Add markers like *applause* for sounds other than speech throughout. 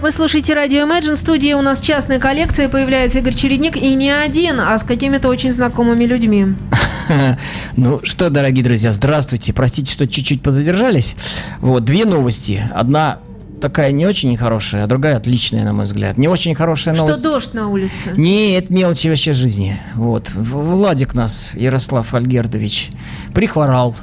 Вы слушаете радио Imagine. В студии у нас частная коллекция. Появляется Игорь Чередник. И не один, а с какими-то очень знакомыми людьми. *laughs* Ну что, дорогие друзья, здравствуйте. Простите, что чуть-чуть позадержались. Вот, две новости. Одна такая не очень хорошая, а другая отличная, на мой взгляд. Не очень хорошая новость. Что дождь на улице? Нет, мелочи вообще жизни. Вот. Владик нас, Ярослав Альгердович, прихворал.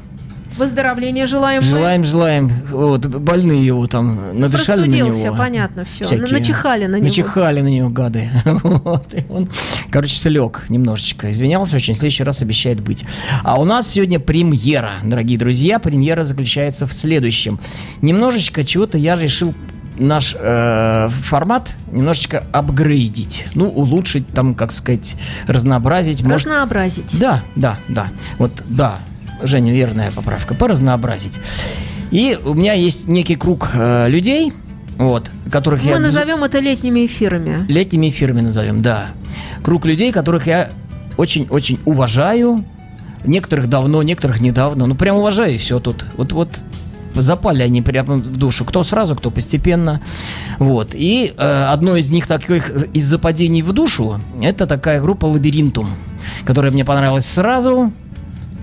Выздоровления желаем. Желаем, мы. желаем. Вот, больные его там надышали на него. понятно, все. Всякие. Начихали на него. Начихали на него, гады. *laughs* вот, и он, короче, слег немножечко. Извинялся очень, в следующий раз обещает быть. А у нас сегодня премьера, дорогие друзья. Премьера заключается в следующем. Немножечко чего-то я решил наш э, формат немножечко апгрейдить, ну, улучшить, там, как сказать, разнообразить. Разнообразить. Может... Да, да, да. Вот, да, Женя, верная поправка, поразнообразить. И у меня есть некий круг э, людей, вот, которых Мы я... Мы назовем это летними эфирами. Летними эфирами назовем, да. Круг людей, которых я очень-очень уважаю. Некоторых давно, некоторых недавно. Ну, прям уважаю, и все тут. Вот, вот запали они прямо в душу. Кто сразу, кто постепенно. Вот. И э, одно из них таких из западений в душу, это такая группа «Лабиринтум», которая мне понравилась сразу.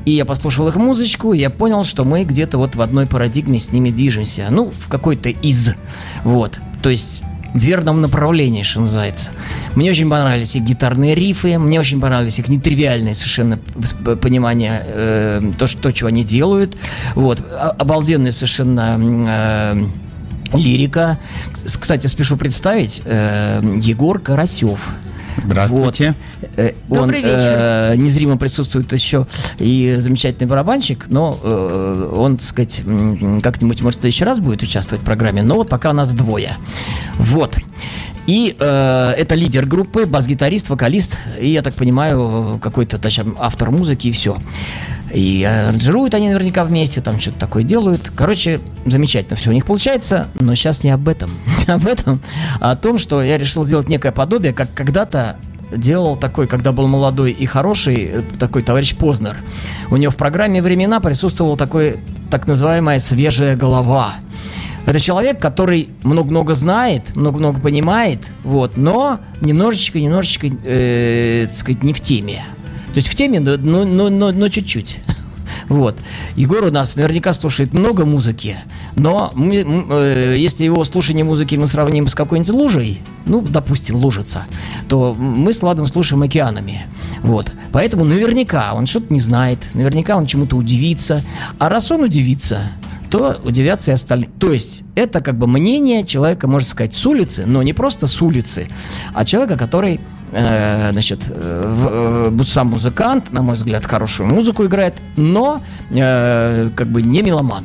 И я послушал их музычку, и я понял, что мы где-то вот в одной парадигме с ними движемся. Ну, в какой-то из. Вот. То есть в верном направлении, что называется. Мне очень понравились их гитарные рифы, мне очень понравились их нетривиальное совершенно понимание э, то, что, то, чего они делают. Вот. Обалденная совершенно э, лирика. Кстати, спешу представить, э, Егор Карасев. Здравствуйте. Вот. Э, он Добрый вечер. Э, незримо присутствует еще и замечательный барабанщик, но э, он, так сказать, как-нибудь, может, в следующий раз будет участвовать в программе, но вот пока у нас двое. Вот. И э, это лидер группы, бас-гитарист, вокалист, и, я так понимаю, какой-то точнее, автор музыки и все. И аранжируют они наверняка вместе, там что-то такое делают. Короче, замечательно все у них получается, но сейчас не об этом. *laughs* Не об этом, а о том, что я решил сделать некое подобие, как когда-то делал такой, когда был молодой и хороший, э, такой товарищ Познер. У него в программе «Времена» присутствовал такой так называемая «свежая голова». Это человек, который много-много знает, много-много понимает, вот, но немножечко-немножечко, э, так сказать, не в теме. То есть в теме, но, но, но, но чуть-чуть. *laughs* Вот. Егор у нас наверняка слушает много музыки, но мы, э, если его слушание музыки мы сравним с какой-нибудь лужей, ну, допустим, лужица, то мы с Ладом слушаем океанами. Вот. Поэтому наверняка он что-то не знает, наверняка он чему-то удивится. А раз он удивится, то удивятся и остальные. То есть это как бы мнение человека, можно сказать, с улицы, но не просто с улицы, а человека, который значит, э, э, сам музыкант, на мой взгляд, хорошую музыку играет, но э, как бы не меломан.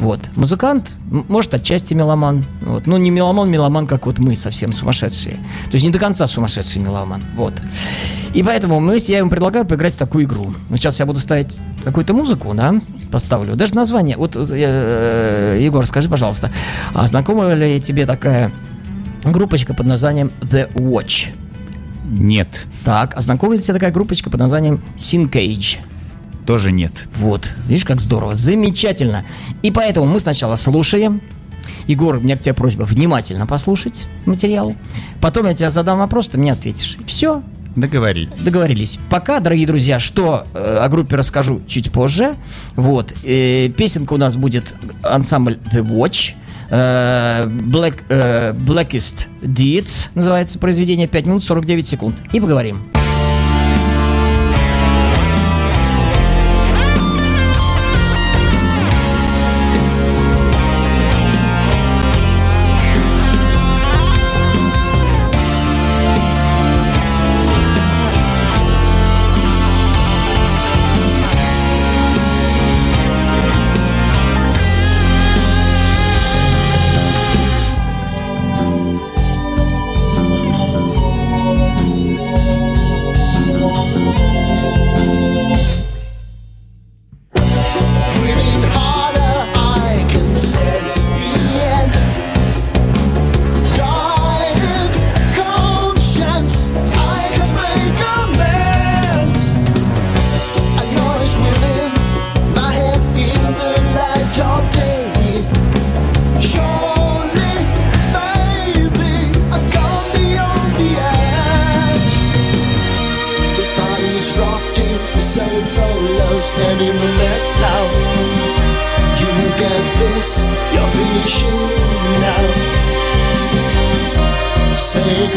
Вот. Музыкант, может, отчасти меломан. Вот. Ну, не меломан, меломан, как вот мы, совсем сумасшедшие. То есть не до конца сумасшедший меломан. Вот. И поэтому мы, я ему предлагаю поиграть в такую игру. Сейчас я буду ставить какую-то музыку, да, поставлю. Даже название. Вот, э, Егор, скажи, пожалуйста, а знакома ли тебе такая группочка под названием The Watch? Нет. Так, знакома ли тебе такая группочка под названием Syncage? Тоже нет. Вот, видишь, как здорово, замечательно. И поэтому мы сначала слушаем. Егор, у меня к тебе просьба внимательно послушать материал. Потом я тебе задам вопрос, ты мне ответишь. Все, Договорились. Договорились. Пока, дорогие друзья, что э, о группе расскажу чуть позже. Вот. Э, песенка у нас будет ансамбль The Watch. Э, Black, э, Blackest Deeds называется произведение 5 минут 49 секунд. И поговорим.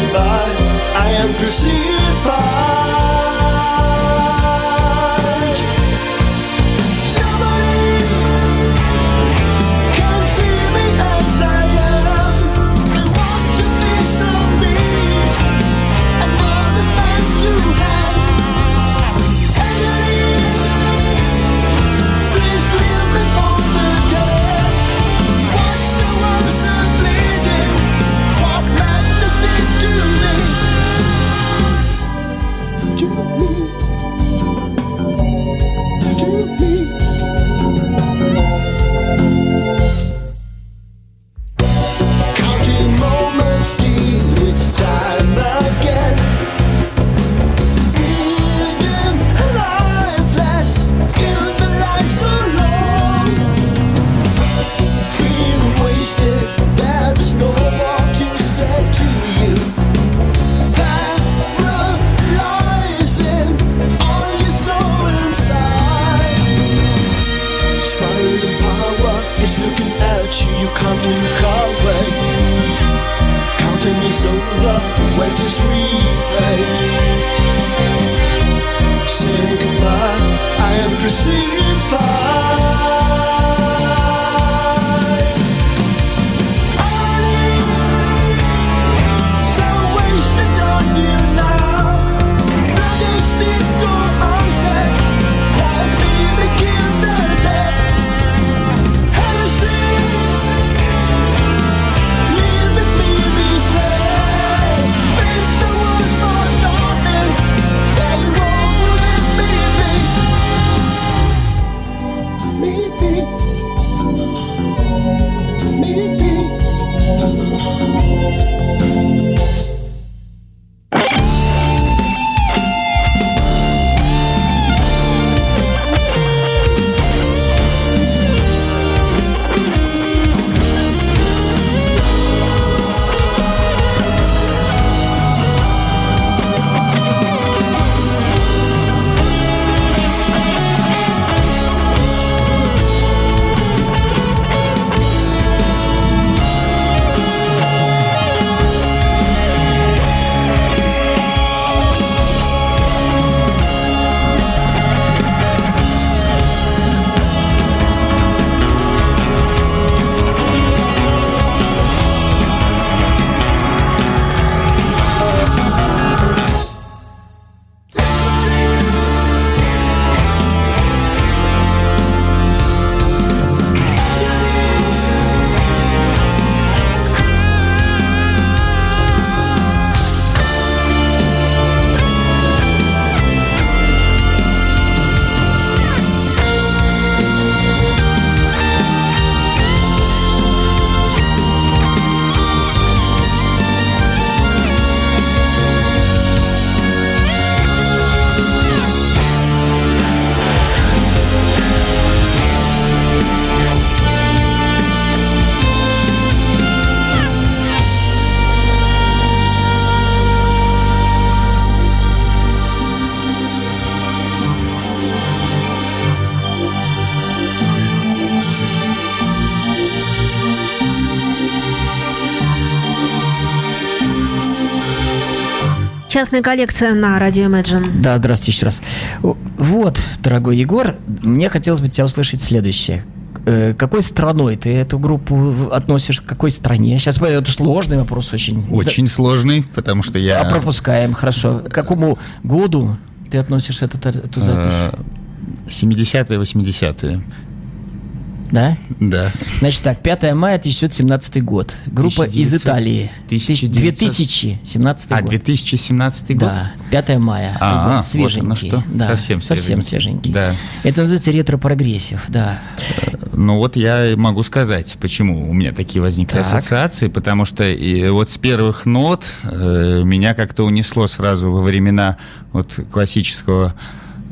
Goodbye. I am crucified. Частная коллекция на радио Imagine. Да, здравствуйте еще раз. Вот, дорогой Егор, мне хотелось бы тебя услышать следующее. Э, Какой страной ты эту группу относишь? К какой стране? Сейчас это сложный вопрос очень. Очень сложный, потому что Да, я... а пропускаем, хорошо. К какому году ты относишь этот, эту запись? э, 70-е, 80-е. Да? Да. Значит так, 5 мая 1917 год. Группа из 1900 Италии. 1900 2017 А, год. 2017 год? Да, 5 мая. А, вот свеженький. оно что. Да, Совсем совсем свеженький. Да. Это называется ретро-прогрессив, да. Ну вот я могу сказать, почему у меня такие возникли Так. ассоциации, потому что и вот с первых нот э, меня как-то унесло сразу во времена вот классического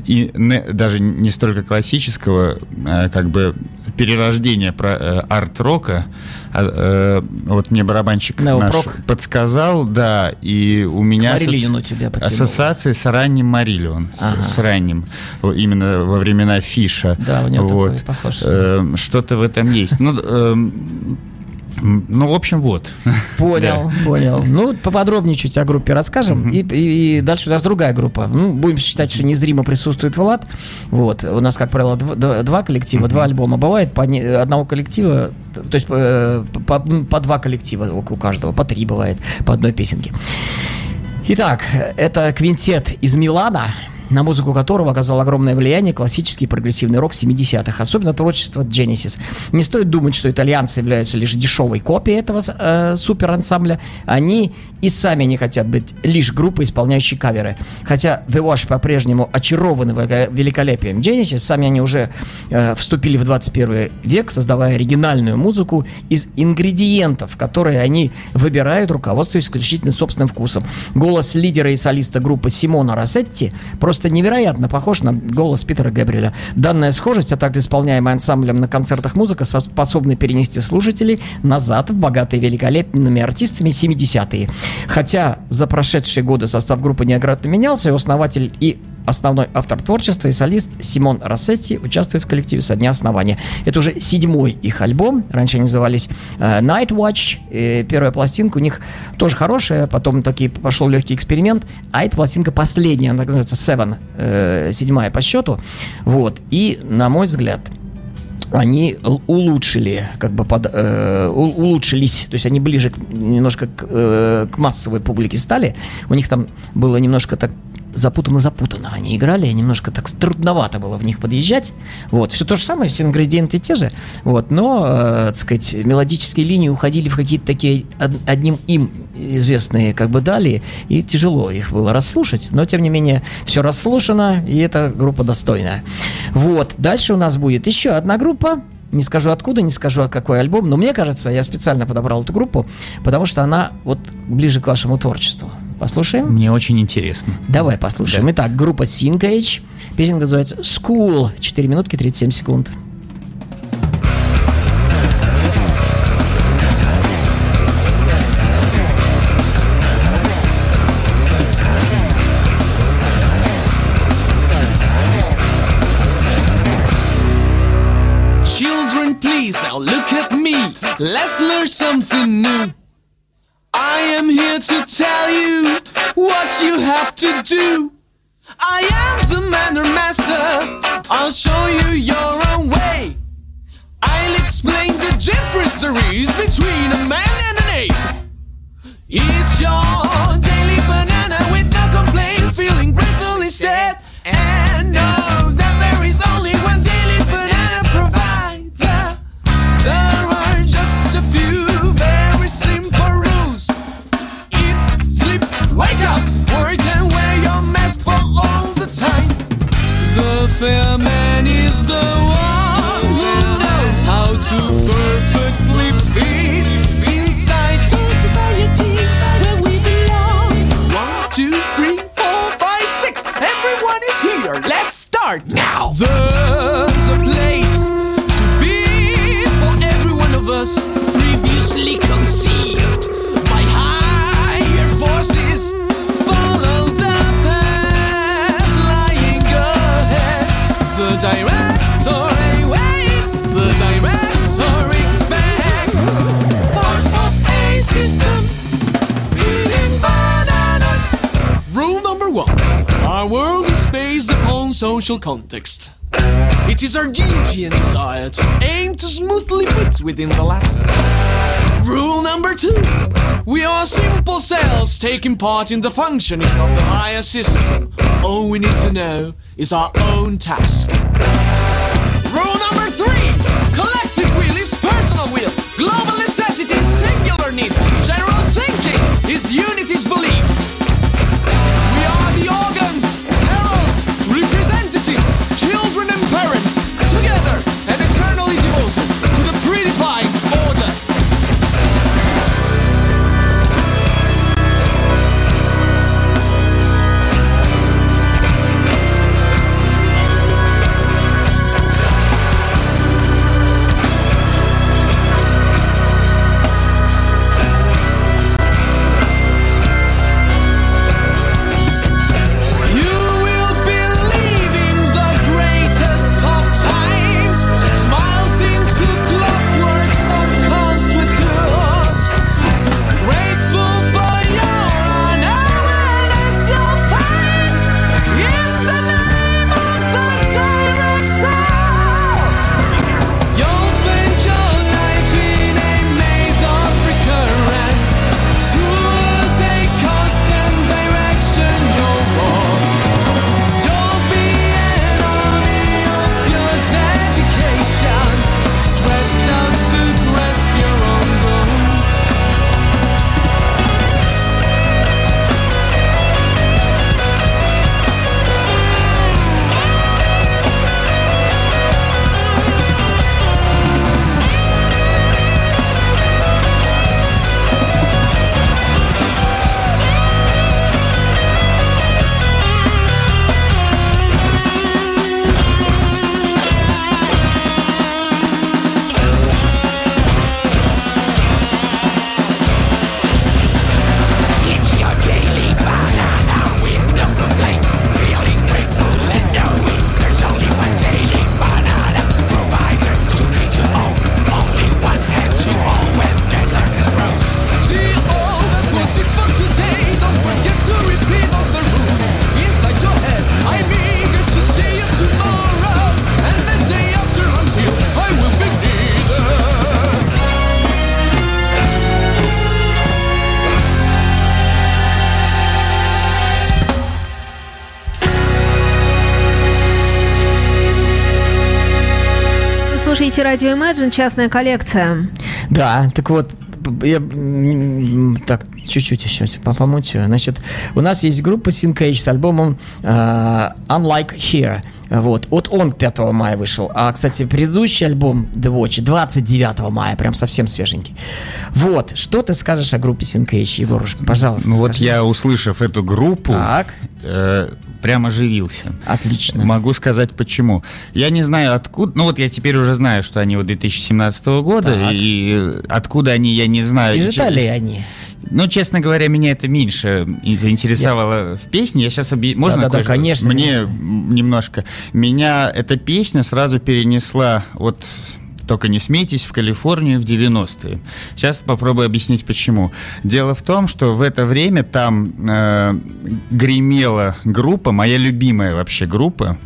и не- даже не столько классического, а как бы перерождения прог э, арт-рока. А, э, вот мне барабанщик наш подсказал, да, и у меня тебя подтянул. ассоциации с ранним Марилион, с- Ага. с, ранним, во- именно во времена Фиша. Да, у него вот. такой похож. Э, что-то в этом есть. Ну, М, Ну, в общем, вот. *laughs* Понял, понял. Ну, поподробнее чуть о группе расскажем. И, и- и дальше у нас другая группа. Ну, будем считать, что незримо присутствует Влад. Вот. У нас, как правило, дв- д- два коллектива, два альбома. Бывает по не- одного коллектива, то есть э, по, по два коллектива у каждого, по три бывает, по одной песенке. Итак, это квинтет из Милана, на музыку которого оказал огромное влияние классический прогрессивный рок 70-х, особенно творчество Genesis. Не стоит думать, что итальянцы являются лишь дешевой копией этого э, суперансамбля. Они и сами не хотят быть лишь группой, исполняющей каверы. Хотя The Wash по-прежнему очарованы великолепием Genesis, сами они уже э, вступили в 21 век, создавая оригинальную музыку из ингредиентов, которые они выбирают, руководствуясь исключительно собственным вкусом. Голос лидера и солиста группы Симона Рассетти просто невероятно похож на голос Питера Габриэля. Данная схожесть, а также исполняемая ансамблем на концертах музыка со- способны перенести слушателей назад в богатые великолепными артистами 70-е. Хотя за прошедшие годы состав группы неоднократно менялся, и основатель и основной автор творчества и солист Симон Рассетти участвует в коллективе со дня основания. Это уже седьмой их альбом. Раньше они назывались э, Night Watch. Э, первая пластинка у них тоже хорошая, потом таки пошел легкий эксперимент. А эта пластинка последняя, она так называется Seven, э, седьмая по счету. Вот. И, на мой взгляд, они улучшили, как бы под, э, улучшились, то есть они ближе к- немножко к, э, к массовой публике стали. У них там было немножко так запутанно-запутанно. Они играли, немножко так трудновато было в них подъезжать. Вот, все то же самое, все ингредиенты те же. Вот, но, э, так сказать, мелодические линии уходили в какие-то такие од- одним им известные как бы далее, и тяжело их было расслушать, но тем не менее все расслушано, и эта группа достойная. Вот, дальше у нас будет еще одна группа, не скажу откуда, не скажу какой альбом, но мне кажется, я специально подобрал эту группу, потому что она вот ближе к вашему творчеству. Послушаем? Мне очень интересно. Давай послушаем. Да. Итак, группа Syncage. Песенка называется School. 4 минутки 37 секунд. Children, please now look at me. Let's learn something new. You have to do. I am the manner master. I'll show you your own way. I'll explain the differences between a man and an ape. Eat your daily banana with no complaint, feeling grateful instead. Let's start now. There's a place to be for every one of us previously conceived by higher forces. Follow the path lying ahead. The director. The director expects. Part of a system. Rule number one Our world based upon social context. It is our duty and desire to aim to smoothly fit within the latter. Rule number two We are simple cells taking part in the functioning of the higher system. All we need to know is our own task. Радио Imagine, частная коллекция. Да, так вот, я, так, чуть-чуть еще по- помутю. Значит, у нас есть группа Syncage с альбомом э, Unlike Here. Вот. Вот он 5 мая вышел. А, кстати, предыдущий альбом The Watch 29 мая, прям совсем свеженький. Вот. Что ты скажешь о группе Syncage, Егорушка? Пожалуйста, Ну вот скажи. я, услышав эту группу, Так. э, прям оживился. Отлично. Могу сказать почему. Я не знаю откуда, ну вот я теперь уже знаю, что они вот 2017 года, Так. и откуда они, я не знаю. Из Италии они. Ну, честно говоря, меня это меньше заинтересовало в песне. Я сейчас объ... Можно Да-да-да, кое-что? конечно, Мне конечно. немножко. Меня эта песня сразу перенесла вот только не смейтесь, в Калифорнию в 90-е. Сейчас попробую объяснить почему. Дело в том, что в это время там э, гремела группа, моя любимая вообще группа,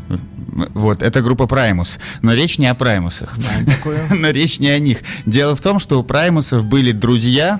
вот, это группа Primus. Но речь не о Праймусах. Знаем такую. *laughs* Но речь не о них. Дело в том, что у Праймусов были друзья,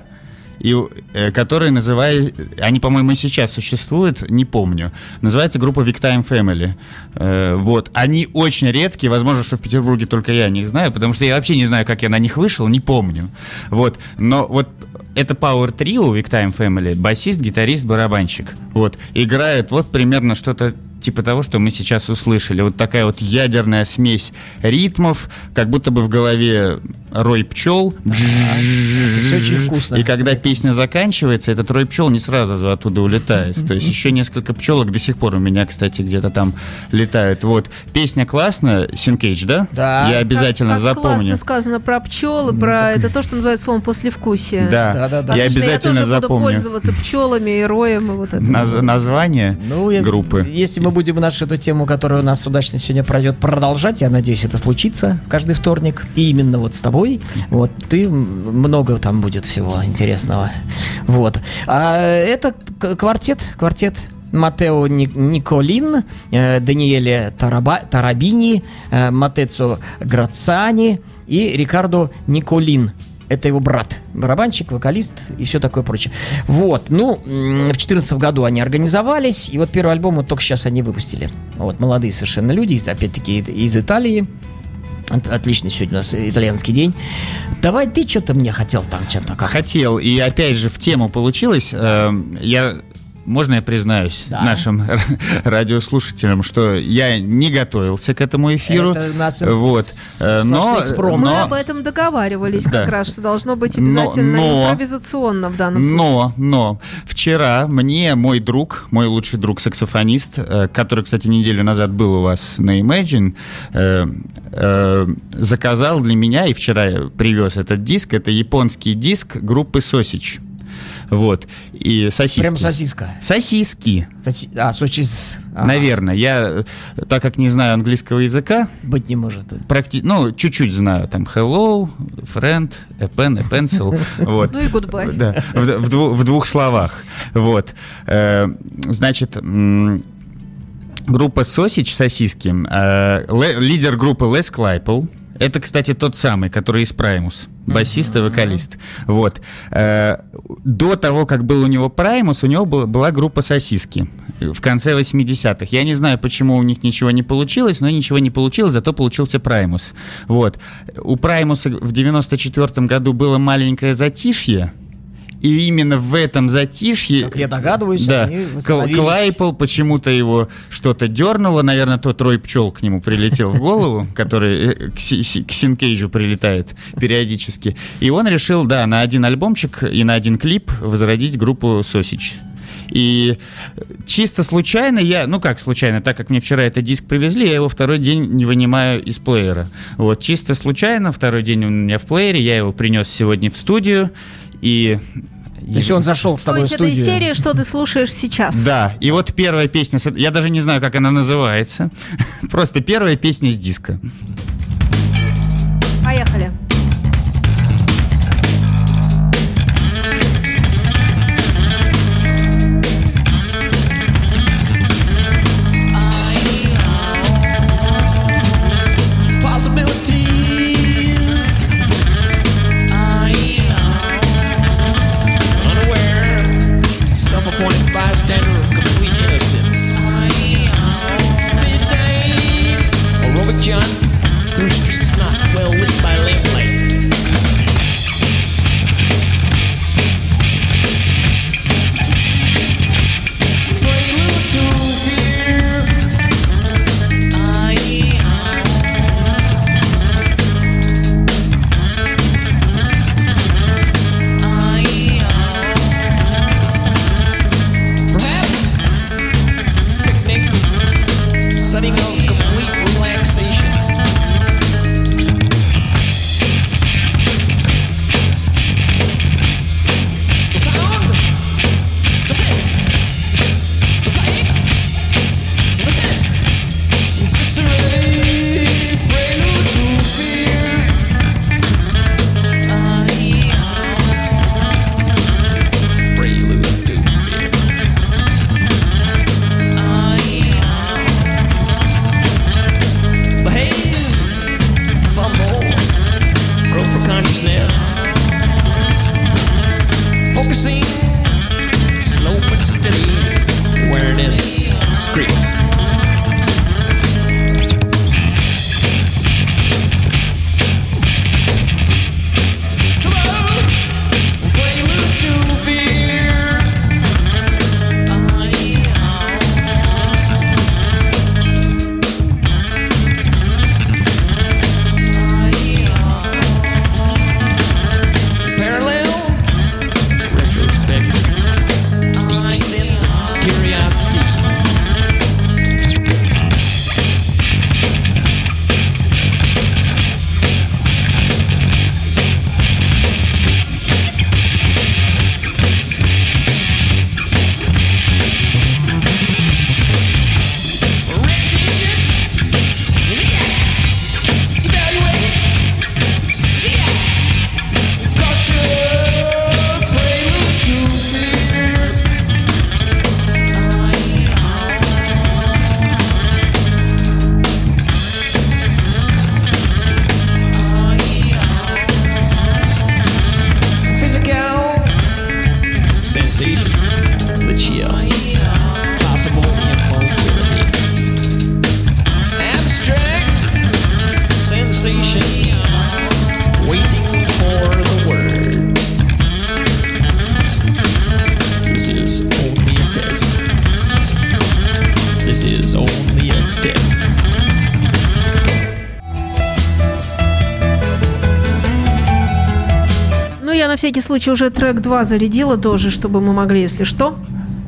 и, э, которые называют... Они, по-моему, и сейчас существуют, не помню. Называется группа Big Time Family. Э, вот. Они очень редкие. Возможно, что в Петербурге только я о них знаю, потому что я вообще не знаю, как я на них вышел, не помню. Вот. Но вот это Power Trio Big Time Family. Басист, гитарист, барабанщик. Вот. Играют вот примерно что-то типа того, что мы сейчас услышали. Вот такая вот ядерная смесь ритмов, как будто бы в голове рой пчел. Все очень вкусно. И когда песня заканчивается, этот рой пчел не сразу оттуда улетает. То есть еще несколько пчелок до сих пор у меня, кстати, где-то там летают. Вот. Песня классная, Синкейдж, да? Да. Я обязательно как, как запомню. классно сказано про пчелы, про это то, что называется словом послевкусие. Да, Да-да-да. я Отлично, обязательно я тоже буду запомню. пользоваться пчелами и роем и вот это. Наз- название Ну, я- группы. Если мы будем нашу эту тему, которая у нас удачно сегодня пройдет, продолжать, я надеюсь, это случится каждый вторник. И именно вот с тобой. Вот, ты много там будет всего интересного. Вот. А это квартет, квартет Матео Ни- Николин, э, Даниэле Тараба- Тарабини, э, Матецо Грацани и Рикардо Николин. Это его брат, барабанщик, вокалист и все такое прочее. Вот, ну, в 2014 году они организовались, и вот первый альбом вот только сейчас они выпустили. Вот, молодые совершенно люди, опять-таки из- Италии. От- Отличный сегодня у нас итальянский день. Давай ты что-то мне хотел там чем-то как Хотел, и опять же в тему получилось. Эм, Я можно я признаюсь Да. нашим *laughs* радиослушателям, что я не готовился к этому эфиру. Это у нас вот, э, но, экспромт. Мы но, об этом договаривались Да. как раз, что должно быть Но- обязательно но- импровизационно в данном случае. но, но вчера мне мой друг, мой лучший друг саксофонист, э, который, кстати, неделю назад был у вас на Imagine, э, заказал для меня и вчера привез этот диск. Это японский диск группы Сосич. Вот. И сосиски. Прям сосиска. Сосиски. Соси- А, сосис. Ага. Наверное. Я, так как не знаю английского языка, Быть не может. практи... ну, чуть-чуть знаю. Там hello, friend, a pen, a pencil. *laughs* Вот. Ну и goodbye. Да, в, в дву- в двух словах. Вот. Э, значит, м, группа Сосич, сосиски, э, ле- лидер группы Лес Клайпл, это, кстати, тот самый, который из Праймус, басист и вокалист. Вот. Э, До того, как был у него Primus, у него был- была группа Сосиски в конце 80-х. Я не знаю, почему у них ничего не получилось, но ничего не получилось, зато получился Праймус. Вот. У Праймуса в 94 году было маленькое затишье, и именно в этом затишье... Как я догадываюсь, да, они. Клейпул почему-то его что-то дернуло, наверное, тот рой пчел к нему прилетел в голову, *laughs* который э, к, Си- Си- к Syncage у прилетает периодически. И он решил, да, на один альбомчик и на один клип возродить группу Sausage. И чисто случайно я, ну как случайно, так как мне вчера этот диск привезли, я его второй день не вынимаю из плеера. Вот, чисто случайно, второй день он у меня в плеере, я его принес сегодня в студию, и... То есть он зашел с То тобой в есть это из серии, что ты слушаешь сейчас. Да, и вот первая песня, я даже не знаю, как она называется, *laughs* просто первая песня с диска. Поехали. На всякий случай уже трек 2 зарядила тоже, чтобы мы могли, если что.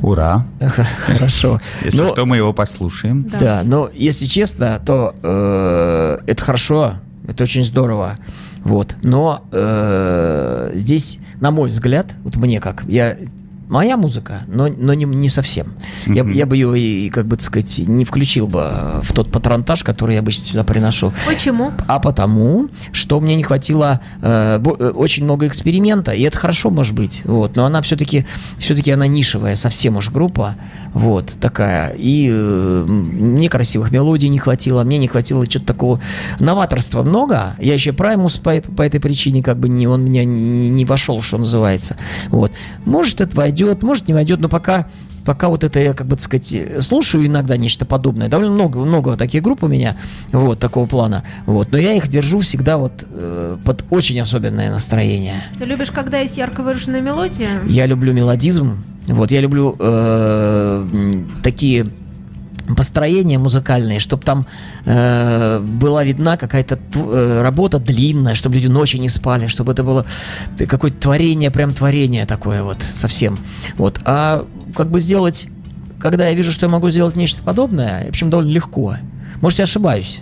Ура! *laughs* Хорошо. Если Ну, что, мы его послушаем. Да. Да, но если честно, то э, это хорошо, это очень здорово. Вот. Но э, здесь, на мой взгляд, вот мне как, я моя музыка, но, но не, не совсем. Я, б- я бы ее, и, как бы так сказать, не включил бы в тот патронтаж, который я обычно сюда приношу. Почему? А потому, что мне не хватило э, бо- э, очень много эксперимента, и это хорошо, может быть, вот, но она все-таки, все-таки она нишевая, совсем уж группа, вот, такая, и э, мне красивых мелодий не хватило, мне не хватило чего-то такого, новаторства много, я еще Праймус по, по этой причине, как бы, не, он меня не, не вошел, что называется, вот, может, это войдет, может, не войдет, но пока пока вот это я, как бы так сказать, слушаю иногда нечто подобное. Довольно много, много таких групп у меня, вот, такого плана. Вот. Но я их держу всегда вот э, под очень особенное настроение. Ты любишь, когда есть ярко выраженная мелодия? Я люблю мелодизм. Вот, я люблю э, такие построения музыкальные, чтобы там э, была видна какая-то э, работа длинная, чтобы люди ночи не спали, чтобы это было какое-то творение, прям творение такое вот совсем. Вот. А как бы сделать, когда я вижу, что я могу сделать нечто подобное, в общем, довольно легко. Может, я ошибаюсь.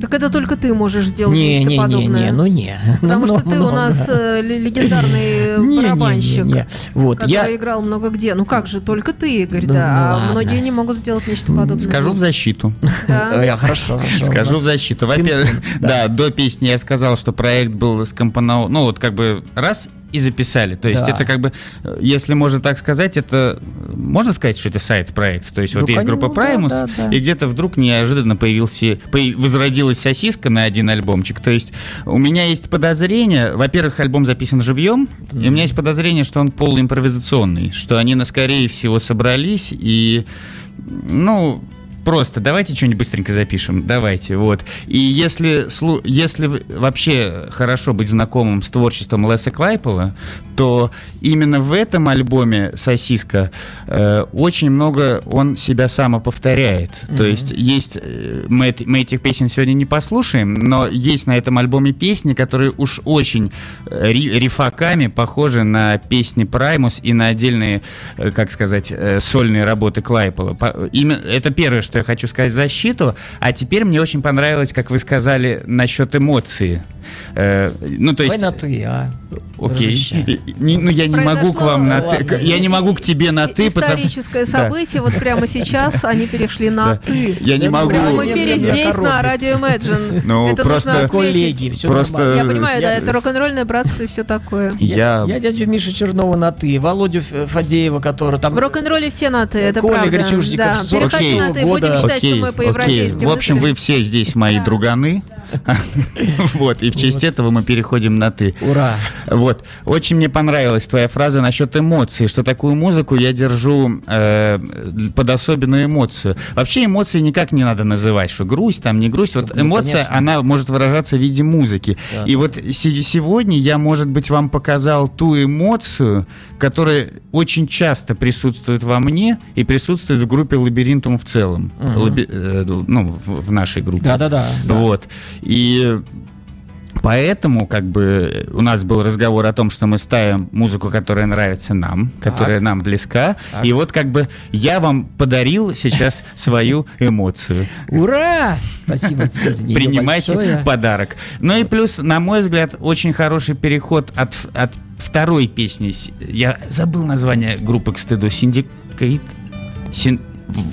Так это только ты можешь сделать Не, нечто не, не, подобное. не, ну не. Потому Ну, что ты ну, у нас да. э, ле- легендарный *laughs* Не, не, барабанщик. не, не. Вот, который я... играл много где. Ну как же, только ты, Игорь, Ну, да. ну а ладно. многие не могут сделать нечто подобное. Скажу в защиту. Да. *laughs* Э, Хорошо, хорошо. Скажу в защиту. Во-первых, да, до песни я сказал, что проект был скомпонован, ну вот как бы раз и записали. То есть Да. это как бы, если можно так сказать, это можно сказать, что это сайт-проект. То есть Ну, вот есть группа да, Primus, да, да. и где-то вдруг неожиданно появился, появ- возродилась сосиска на один альбомчик. То есть у меня есть подозрение, во-первых, альбом записан живьем, и у меня есть подозрение, что он полуимпровизационный, что они, на скорее всего, собрались и, ну, Просто давайте что-нибудь быстренько запишем. Давайте, вот. И если, если вообще хорошо быть знакомым с творчеством Леса Клайпела, то именно в этом альбоме «Сосиска» э, очень много он себя самоповторяет. То есть есть... э, Мы, мы этих песен сегодня не послушаем, но есть на этом альбоме песни, которые уж очень э, ри- рифаками похожи на песни Праймус и на отдельные, э, как сказать, сольные работы именно- Это первое, что я хочу сказать защиту. А теперь мне очень понравилось, как вы сказали, насчет эмоций. Э, Ну, то есть... на ты, а. Окей. и- Ну, я не могу к вам на ты. ладно. Я не могу к тебе на ты, потому- Историческое Да. событие, вот прямо сейчас *laughs* они перешли на Да. ты. Я не Да, могу... В прямом эфире здесь, на радио Imagine. *laughs* Ну, Это просто- нужно Коллеги, все Просто- нормально. Я понимаю, да, Я- это рок-н-ролльное братство и все такое. Я... Я дядю Миша Чернова на ты, Володю Фадеева, который там... В рок-н-ролле все на ты, это Коля правда. Горчужников, Да, 46 переходи на ты, года. будем считать, что Окей, мы по окей. европейским. В общем, вы все здесь мои Да. друганы. *laughs* Вот, и в честь этого мы переходим на ты. Ура. Вот. Очень мне понравилась твоя фраза насчет эмоций, что такую музыку я держу э, под особенную эмоцию. Вообще эмоции никак не надо называть, что грусть, там не грусть. Вот Ну, эмоция, конечно. она может выражаться в виде музыки. Да, И вот се- сегодня я, может быть, вам показал ту эмоцию, которая очень часто присутствует во мне и присутствует в группе Лабиринтум в целом. Лаби- э, ну, в нашей группе. Да-да-да. да. Вот. И поэтому, как бы, у нас был разговор о том, что мы ставим музыку, которая нравится нам, которая нам близка. Так. И вот, как бы, я вам подарил сейчас свою эмоцию. Ура! Спасибо тебе за нее Принимайте большое. подарок. Ну и плюс, на мой взгляд, очень хороший переход от, от второй песни. Я забыл название группы к стыду. Синдикейт? Син...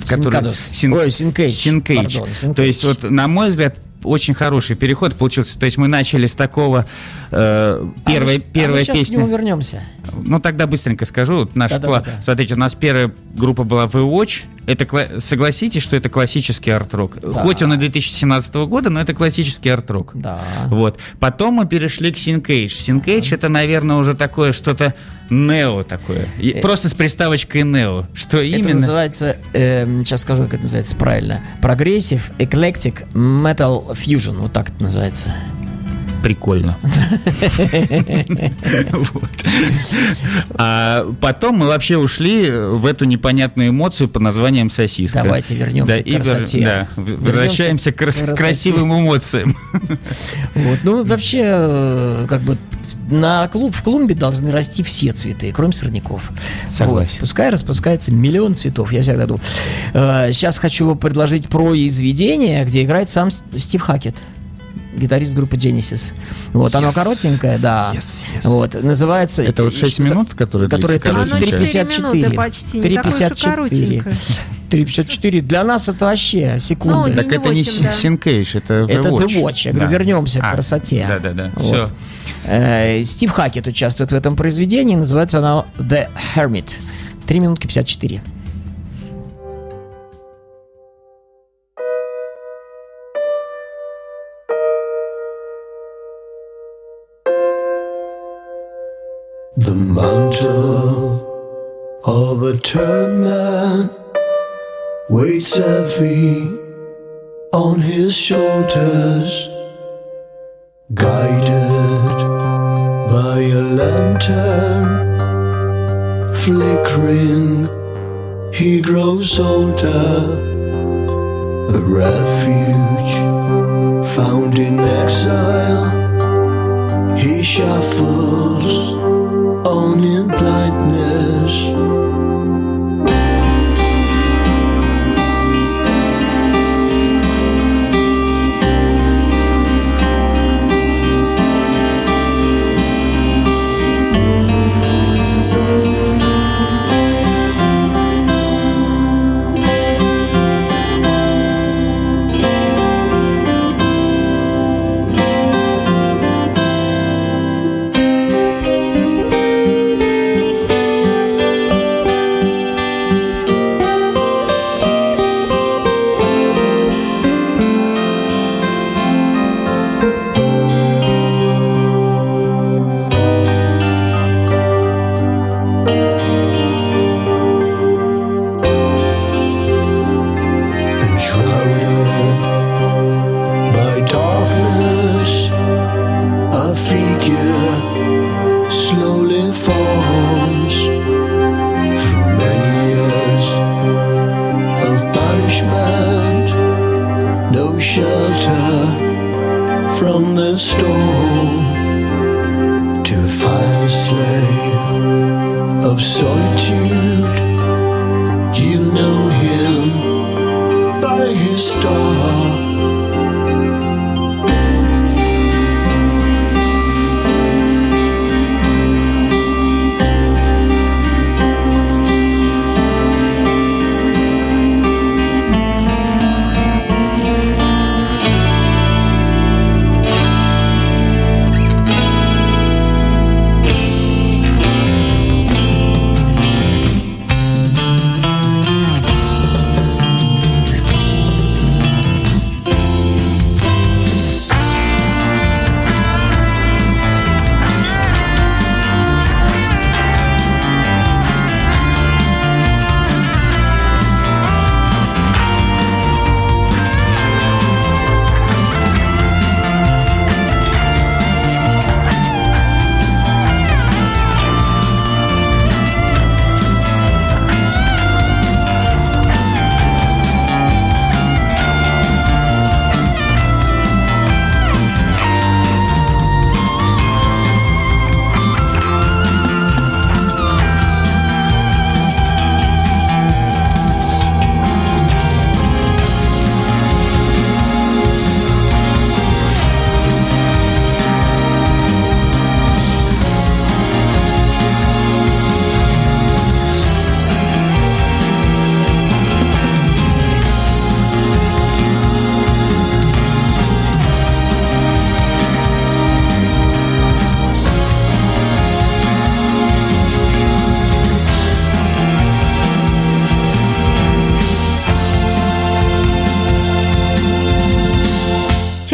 которая- Синкадос. Син- Ой, Syncage. Syncage. Пардон, Syncage. То есть, вот, на мой взгляд, очень хороший переход получился. То есть мы начали с такого э, первая, А мы, первая сейчас к песня. нему вернемся. Ну тогда быстренько скажу. Вот наша Да-да-да-да. была- Смотрите, у нас первая группа была The Watch, это согласитесь, что это классический арт-рок. Да. Хоть он и 2017 года, но это классический арт-рок. Да. Вот. Потом мы перешли к Syncage. Syncage это, наверное, уже такое что-то нео такое. И Э. Просто с приставочкой нео. Что Это именно? называется, эм, сейчас скажу, как это называется правильно. Прогрессив Eclectic Metal Fusion. Вот так это называется. Прикольно. А потом мы вообще ушли в эту непонятную эмоцию под названием сосиска. Давайте вернемся к красоте. Возвращаемся к красивым эмоциям. Вот. Ну, вообще, э, как бы на клуб, в клумбе должны расти все цветы, кроме сорняков. Согласен. Вот. Пускай распускается миллион цветов, я всегда думаю. Э, Сейчас хочу предложить произведение, где играет сам Стив Хакет. Гитарист группы Genesis. Вот, оно Yes. коротенькое, да. Yes, yes. Вот, называется... Это вот шесть э, минут, которые которые длится Оно коротенькое? 3,54. минуты почти, не такое уж и 3,54. коротенькое. 3,54. Для нас это вообще секунды. Ну, Так не это не восемь, да. Syncage, это The Это Watch. The Watch. Я говорю, Да. вернемся к А, красоте. Да-да-да, Вот. все. Э, Стив Хакет участвует в этом произведении. Называется оно The Hermit. 3 минутки 54. Of a turned man weighs heavy on his shoulders, guided by a lantern flickering. He grows older, a refuge found in exile. He shuffles on in blindness.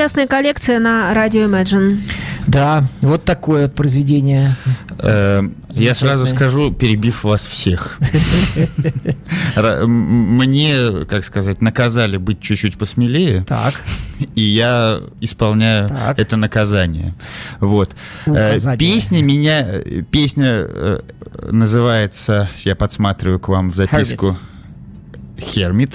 Частная коллекция на радио Imagine. Да, вот такое вот произведение. Э, Я сразу скажу, перебив вас всех. *laughs* Мне, как сказать, наказали быть чуть-чуть посмелее, Так. и я исполняю Так. это наказание. Вот. Э, Указание. Песня меня, э, песня э, называется, я подсматриваю к вам в записку. Хермит. Хермит.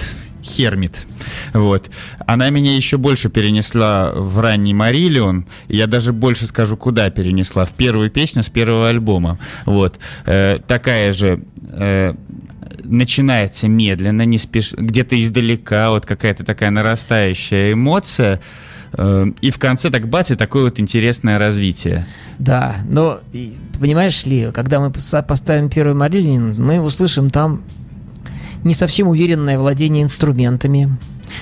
Вот. Она меня еще больше перенесла в ранний Марилион. Я даже больше скажу, куда перенесла. В первую песню с первого альбома. Вот. Э, такая же э, начинается медленно, не спеш... где-то издалека, вот какая-то такая нарастающая эмоция. Э, и в конце так бац, и такое вот интересное развитие. Да, но понимаешь ли, когда мы поставим первый Марилин, мы услышим там не совсем уверенное владение инструментами.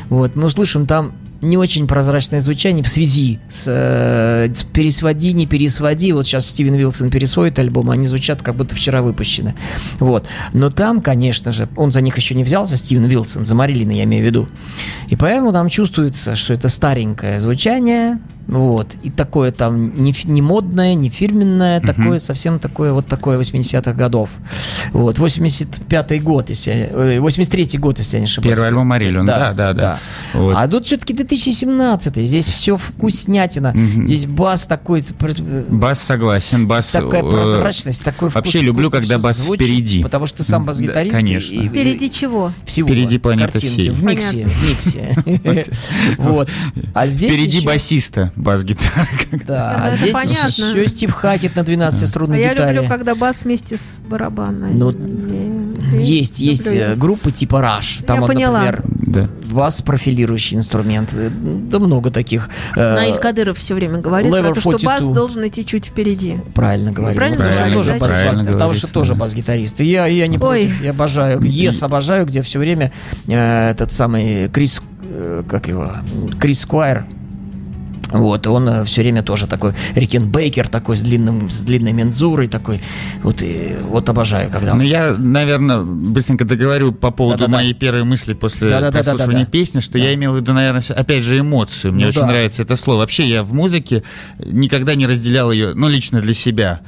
Вот, мы услышим там не очень прозрачное звучание в связи с, э, с пересводи, не пересводи. Вот сейчас Стивен Вилсон пересводит альбом, они звучат как будто вчера выпущены. Вот. Но там, конечно же, он за них еще не взялся, Стивен Вилсон, за Марилина я имею в виду. И поэтому там чувствуется, что это старенькое звучание, вот, и такое там не, не модное, не фирменное, такое, совсем такое, вот такое 80-х годов. Вот, 85-й год, если я, э, 83-й год, если я не ошибаюсь. Первый альбом Марилион, да, да, да. Вот. А тут все-таки 2017 здесь все вкуснятина, здесь бас такой, э, Бас согласен, бас... такая э, прозрачность, такой вкус. Вообще люблю, вкус, когда бас звучит, впереди. Потому что сам Да, бас-гитарист. и- конечно. и- Впереди чего? всего. Впереди планеты всей. В миксе, в миксе. *laughs* *laughs* Вот. А здесь Впереди басиста бас-гитара. Да, а здесь понятно. еще Стив Хакет на 12-струнной А я гитаре. люблю, когда бас вместе с барабаном. Ну, Есть, есть я. э, группы типа Rush. Там Я вот, поняла. например, Да. бас профилирующий инструмент. Э, Да много таких. Э, Наиль Кадыров все время говорит Level про то, что бас 42. должен идти чуть впереди. Правильно говорю. Правильно потому что он говорю, тоже бас, Правильно бас- потому что тоже бас-гитарист. И я, я не Ой. против, я обожаю. Ес обожаю, где все время э, этот самый Крис, э, как его, Крис Сквайр, вот, он все время тоже такой Рикен Бейкер, такой с длинным, с длинной мензурой, такой, вот, и, вот обожаю, когда Ну, он я, наверное, быстренько договорю по поводу Да-да-да. моей первой мысли после Да-да-да-да-да-да. прослушивания песни, что я имел в виду, наверное, опять же, эмоцию. Мне Ну очень да. нравится это слово. Вообще, я в музыке никогда не разделял ее, ну, лично для себя.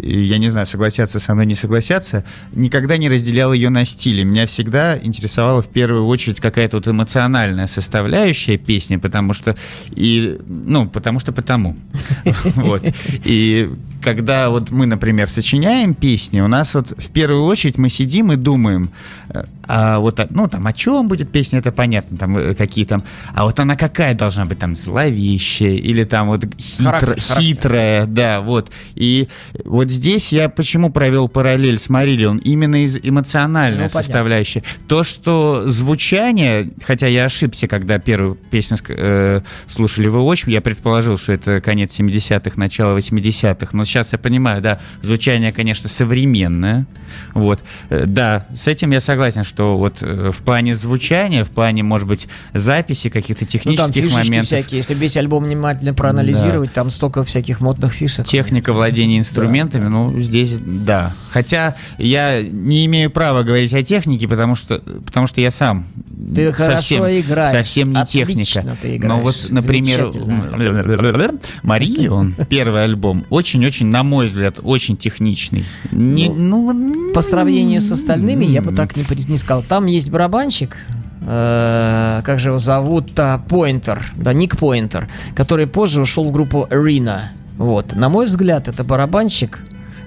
Я не знаю, согласятся со мной, не согласятся. Никогда не разделял ее на стили. Меня всегда интересовала в первую очередь какая-то вот эмоциональная составляющая песни, потому что и ну потому что потому. *laughs* Вот. И когда вот мы, например, сочиняем песни, у нас вот в первую очередь мы сидим и думаем, э, а вот, а- ну там о чем будет песня, это понятно, там э, какие там, а вот она какая должна быть там зловещая или там вот хитро- Характер, характер. хитрая, да, вот. И вот здесь я почему провел параллель с Марилион? Именно из эмоциональной Ну, понятно. составляющей. То, что звучание, хотя я ошибся, когда первую песню э, слушали вы очень, я предположил, что это конец 70-х, начало 80-х, но сейчас я понимаю, да, звучание, конечно, современное, вот. Э, Да, с этим я согласен, что вот э, в плане звучания, в плане, может быть, записи каких-то Ну, там технических моментов, всякие. Если весь альбом внимательно проанализировать, там столько всяких модных фишек. Техника владения инструментами, ну, здесь да. Хотя я не имею права говорить о технике, потому что, потому что я сам Ты совсем, хорошо играешь. совсем не Отлично техника. ты Но вот, играешь. например. Мариллион, *laughs* первый альбом, очень-очень, на мой взгляд, очень техничный. Не, ну, По сравнению с остальными, я бы так не, не сказал. Там есть барабанщик, э, как же его зовут-то, Пойнтер, да, Ник Пойнтер, который позже ушел в группу Arena. Вот. На мой взгляд, это барабанщик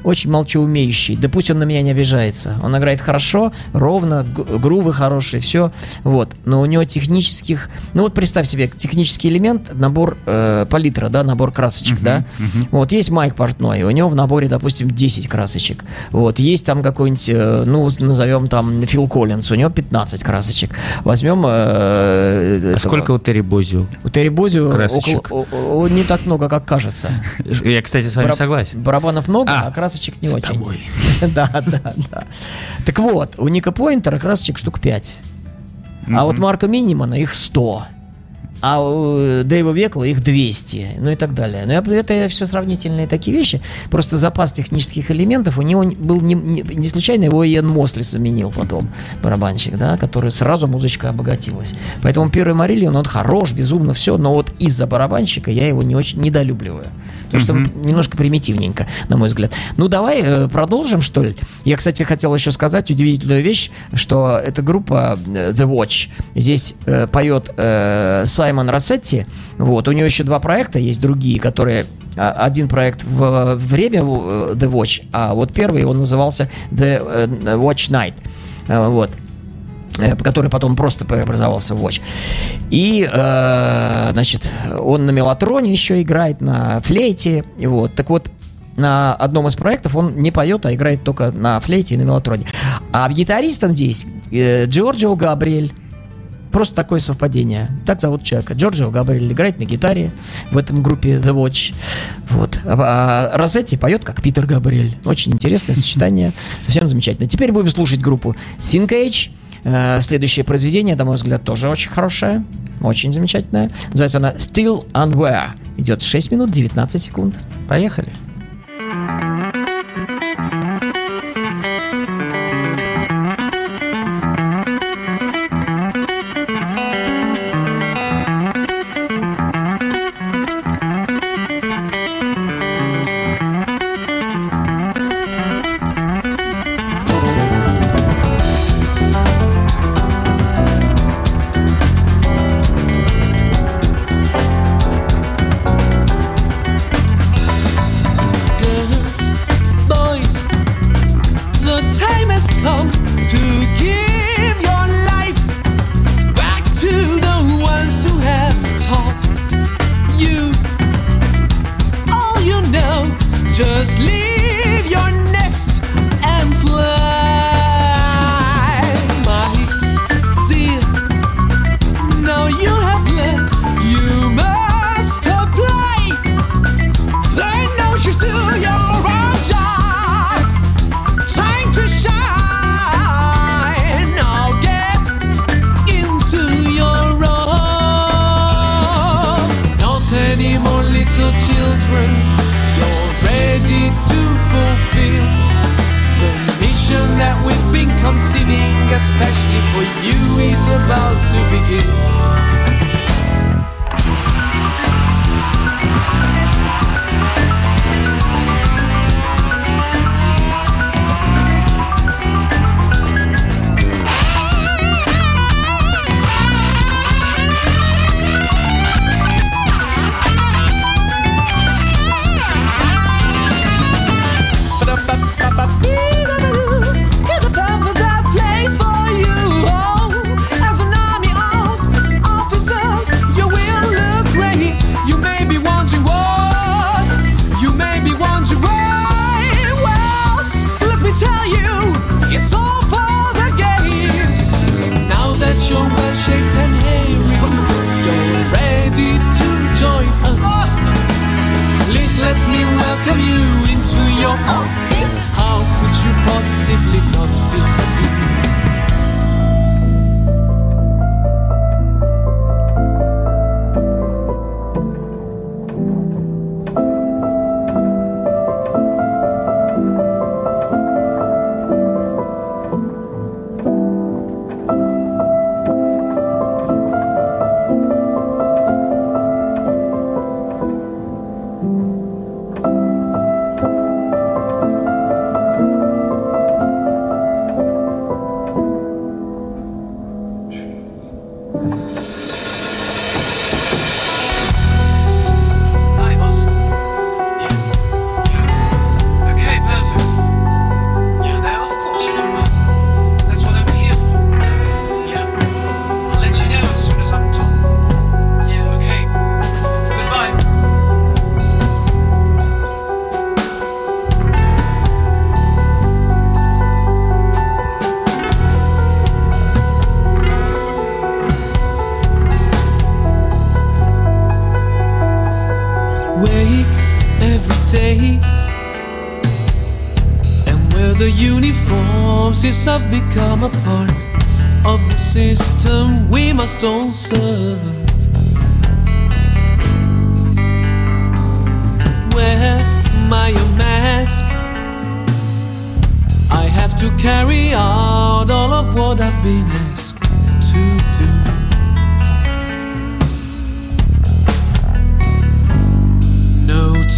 очень молчаумеющий. Да пусть он на меня не обижается. Он играет хорошо, ровно, грувы хорошие, все. Вот. Но у него технических... Ну вот представь себе, технический элемент, набор э, палитра, да, набор красочек, да. Вот есть Майк Портной, у него в наборе, допустим, 10 красочек. Вот. Есть там какой-нибудь, э, ну, назовем там Фил Коллинз, у него 15 красочек. Возьмем... э, а этого- сколько у Терри Бозио? У Терри Бозио около- о- о- не так много, как кажется. Я, кстати, с вами Бараб- согласен. Барабанов много, А, а, красочек не с очень. тобой. *laughs* Да, да, да. Так вот, у Ника Пойнтера красочек штук 5. А вот Марка Минимана их 100. а у Дэйва Векла их 200, ну и так далее. Но я- это все сравнительные такие вещи. Просто запас технических элементов у него не- был не, не- не случайно его Иэн Мосли заменил потом, барабанщик, да, который сразу музычка обогатилась. Поэтому первый Мариллион, он хорош, безумно все, но вот из-за барабанщика я его не очень недолюбливаю. Потому что он немножко примитивненько, на мой взгляд. Ну, давай э, продолжим, что ли. Я, кстати, хотел еще сказать удивительную вещь, что эта группа э, The Watch, здесь э, поет э, Саймон Рассетти, вот, у него еще два проекта есть другие, которые а, один проект в время э, The Watch, а вот первый он назывался The э, Watch Night. Вот который потом просто преобразовался в Watch. И, э, значит, он на мелатроне еще играет, на флейте. И вот. Так вот, на одном из проектов он не поет, а играет только на флейте и на мелатроне. А гитаристом здесь э, Джорджио Габриэль. Просто такое совпадение. Так зовут человека. Джорджио Габриэль играет на гитаре в этом группе The Watch. Вот. А а Розетти поет как Питер Габриэль. Очень интересное сочетание. Совсем замечательно. Теперь будем слушать группу Syncage. Э, Следующее произведение, на мой взгляд, тоже очень хорошее. Очень замечательное. Называется она Still Unaware. Идет 6 минут 19 секунд. Поехали.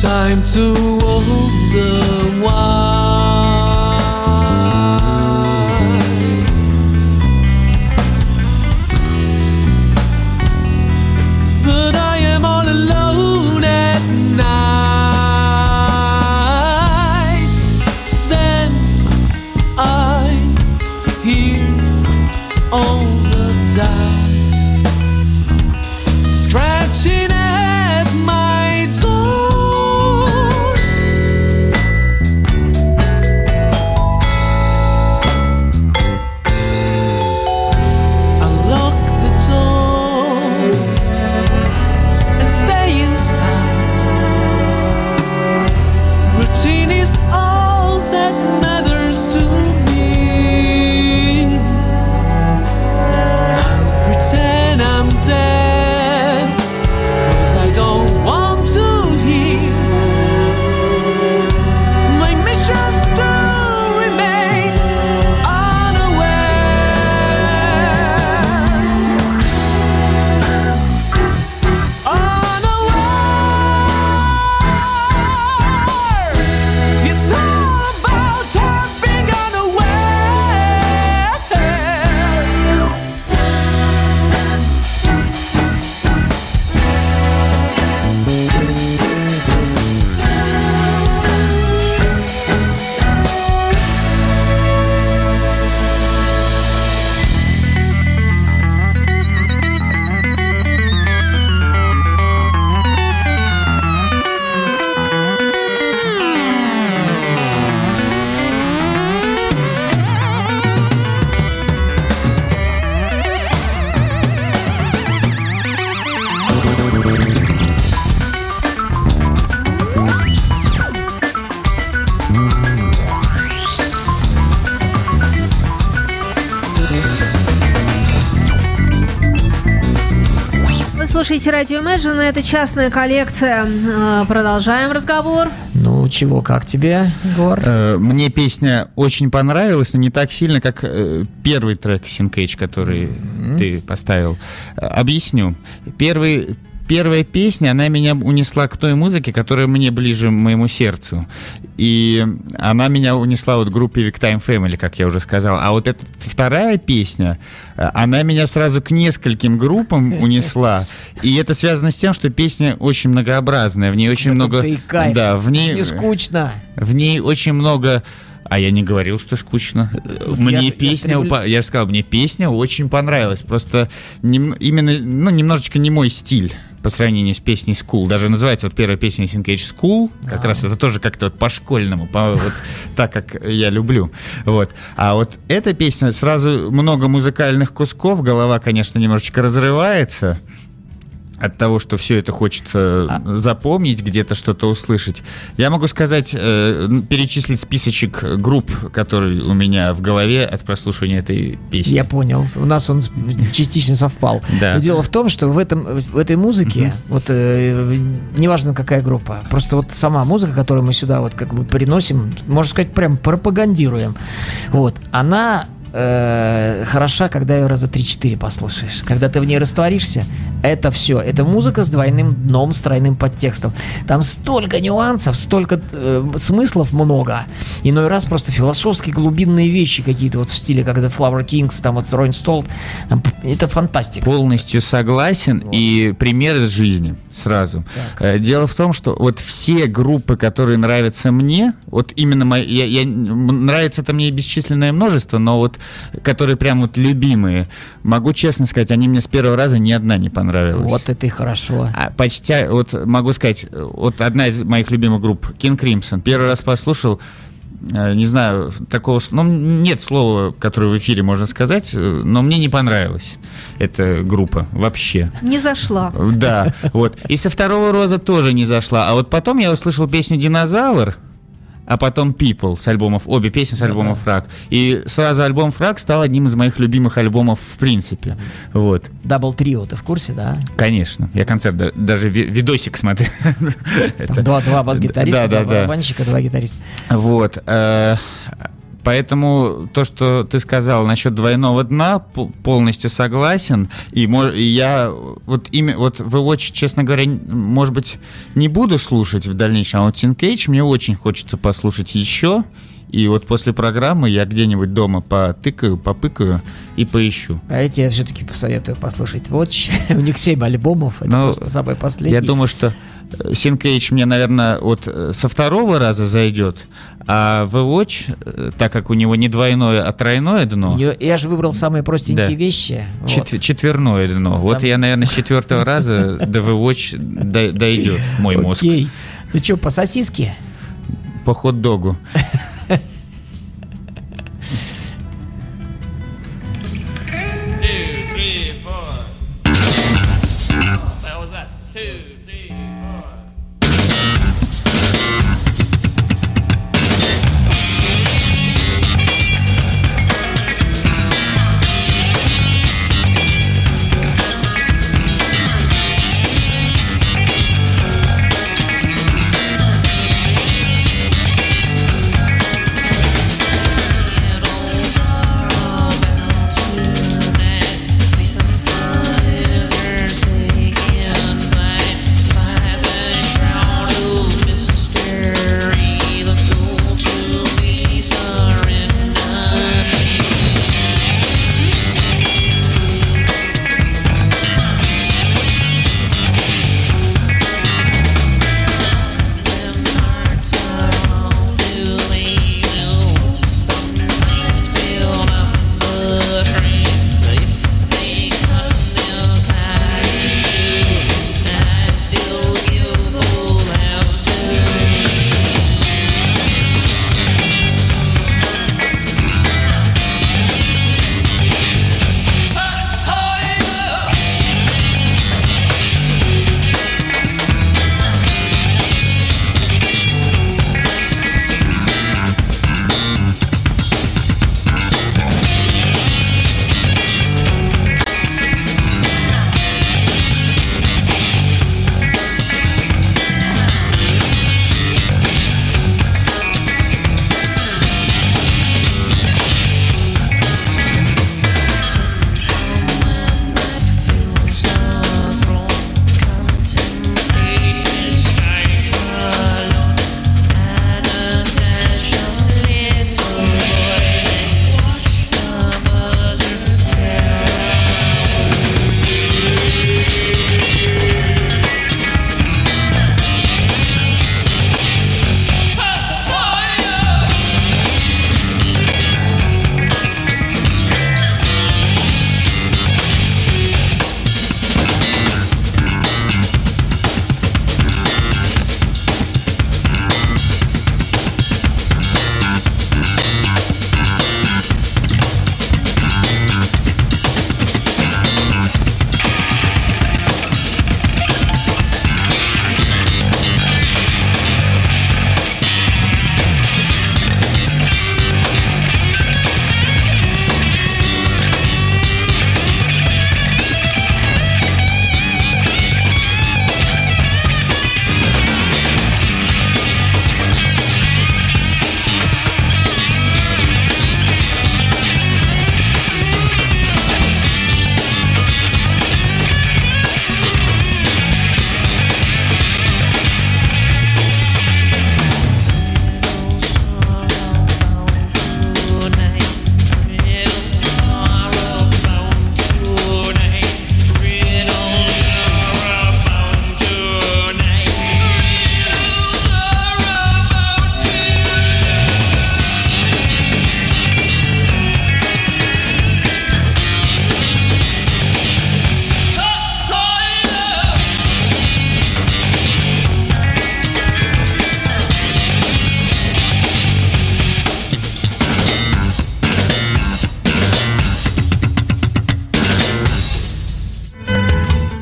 time to hold the wine. Слушаете радио Imagine, это частная коллекция. Э, Продолжаем разговор. Ну, чего, как тебе, Егор? Э, Мне песня очень понравилась, но не так сильно, как э, первый трек Синкейдж, который ты поставил. Объясню. Первый, первая песня, она меня унесла к той музыке, которая мне ближе моему сердцу. И она меня унесла вот к группе Vic Time Family, как я уже сказал. А вот эта вторая песня, э, она меня сразу к нескольким группам *laughs* унесла. И это связано с тем, что песня очень многообразная. В ней очень много... Кайф. Да, в ней... Не скучно. В ней очень много... А я не говорил, что скучно. Вот Мне я я песня, стремлю- упа- я же сказал, мне песня очень понравилась. Просто нем- именно, ну, немножечко не мой стиль по сравнению с песней School. Даже называется вот первая песня Syncage School. Как раз это тоже как-то вот по-школьному, по, вот *laughs* так, как я люблю. Вот. А вот эта песня, сразу много музыкальных кусков, голова, конечно, немножечко разрывается от того, что все это хочется А запомнить, где-то что-то услышать. Я могу сказать, э, перечислить списочек групп, которые у меня в голове от прослушивания этой песни. Я понял. У нас он частично совпал. Да. Но дело в том, что в, этом, в этой музыке, вот э, неважно какая группа, просто вот сама музыка, которую мы сюда вот как бы приносим, можно сказать, прям пропагандируем, вот, она э, хороша, когда ее раза 3-4 послушаешь. Когда ты в ней растворишься, это все. Это музыка с двойным дном, с тройным подтекстом. Там столько нюансов, столько э, смыслов много. Иной раз просто философские глубинные вещи какие-то вот в стиле, как это Flower Kings, там вот Ройн Столт. Это фантастика. Полностью согласен. И пример из жизни сразу. Э, Дело в том, что вот все группы, которые нравятся мне, вот именно мои, я, я- нравится это мне бесчисленное множество, но вот которые прям вот любимые, могу честно сказать, они мне с первого раза ни одна не понравилась. Вот это и хорошо. А почти, вот могу сказать, вот одна из моих любимых групп, King Crimson. Первый раз послушал, э, не знаю, такого, ну, нет слова, которое в эфире можно сказать, э, но мне не понравилась эта группа вообще. Не зашла. Да, вот. И со второго роза тоже не зашла. А вот потом я услышал песню «Динозавр», а потом People с альбомов, обе песни с альбомов THRAK. И сразу альбом THRAK стал одним из моих любимых альбомов в принципе. Вот, Double Trio, ты в курсе, да? конечно. Я концерт да- даже ви- видосик смотрел. Там Это- два, два бас-гитариста, два барабанщика, два гитариста. Вот. Поэтому то, что ты сказал насчет двойного дна, полностью согласен. И, я вот имя, вот The Watch, честно говоря, может быть, не буду слушать в дальнейшем, а вот Tin Cage мне очень хочется послушать еще. И вот после программы я где-нибудь дома потыкаю, попыкаю и поищу. А я тебе все-таки посоветую послушать Watch. *laughs* У них 7 альбомов, это Ну, просто самый последний. Я думаю, что Cage мне, наверное, вот э, со второго раза зайдет, а The Watch, э, так как у него не двойное, а тройное дно, Я же выбрал самые простенькие Да. вещи. вот. чет- четверное дно. Вот Там- я, наверное, с четвертого раза до The Watch дой- дойдет мой мозг. Ну что, по сосиске? по хот-догу.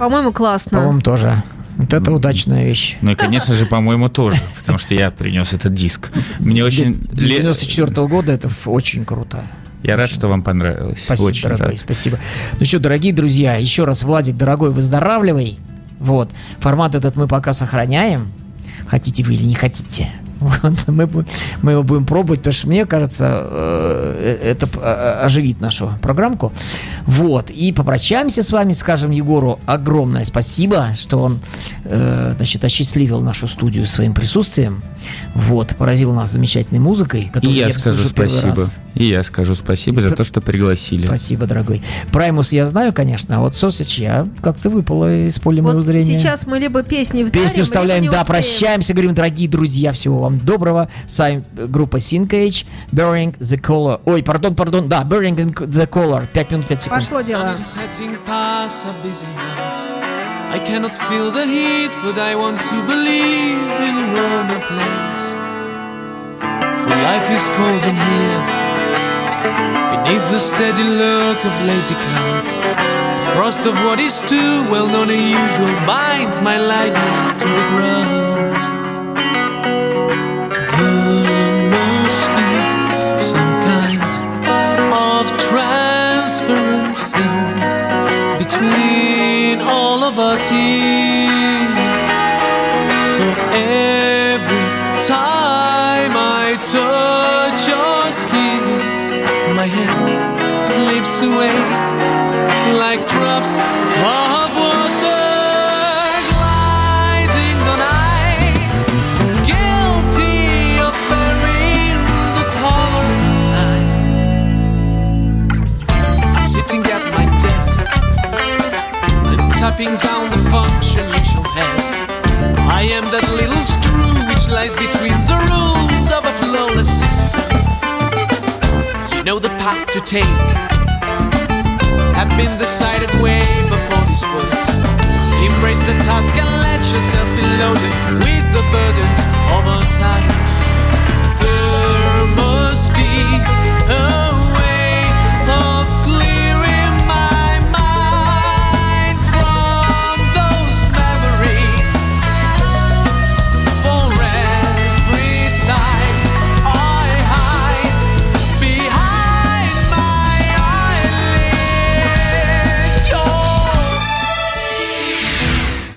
По-моему, классно. По-моему, тоже. Вот это удачная вещь. Ну и, конечно же, по-моему, тоже, потому что я принес этот диск. Мне очень... Для ле- 94 года это очень круто. Я рад, что вам понравилось. Спасибо, Очень дорогой, рад. спасибо. Ну что, дорогие друзья, еще раз, Владик, дорогой, выздоравливай. Вот. Формат этот мы пока сохраняем. Хотите вы или не хотите. Вот. Мы, мы его будем пробовать, потому что мне кажется, э, это э, оживит нашу программку. Вот. И попрощаемся с вами, скажем Егору огромное спасибо, что он э, значит, осчастливил нашу студию своим присутствием. Вот. Поразил нас замечательной музыкой, И которую я я скажу спасибо. И я скажу спасибо за то, что пригласили. Спасибо, дорогой. Праймус я знаю, конечно, а вот Сосич я как-то выпала из поля моего Вот зрения. сейчас мы либо песни вдарим, Песню вставляем, либо не да, успеем. прощаемся, говорим, дорогие друзья, всего вам доброго. С вами э, группа Syncage, Burning the Color. Ой, пардон, пардон, да, Burning the Color. 5 минут 5 секунд. Пошло Sun дело. is setting past our busy lives. I cannot feel the heat, but I want to believe in a warmer place. For life is cold in here, beneath the steady look of lazy clouds. The frost of what is too well known and usual binds my lightness to the ground. stripping down the function you shall have. I am that little screw which lies between the rules of a flawless system. You know the path to take. Have been decided way before these words. Embrace the task and let yourself be loaded with the burdens of our time. There must be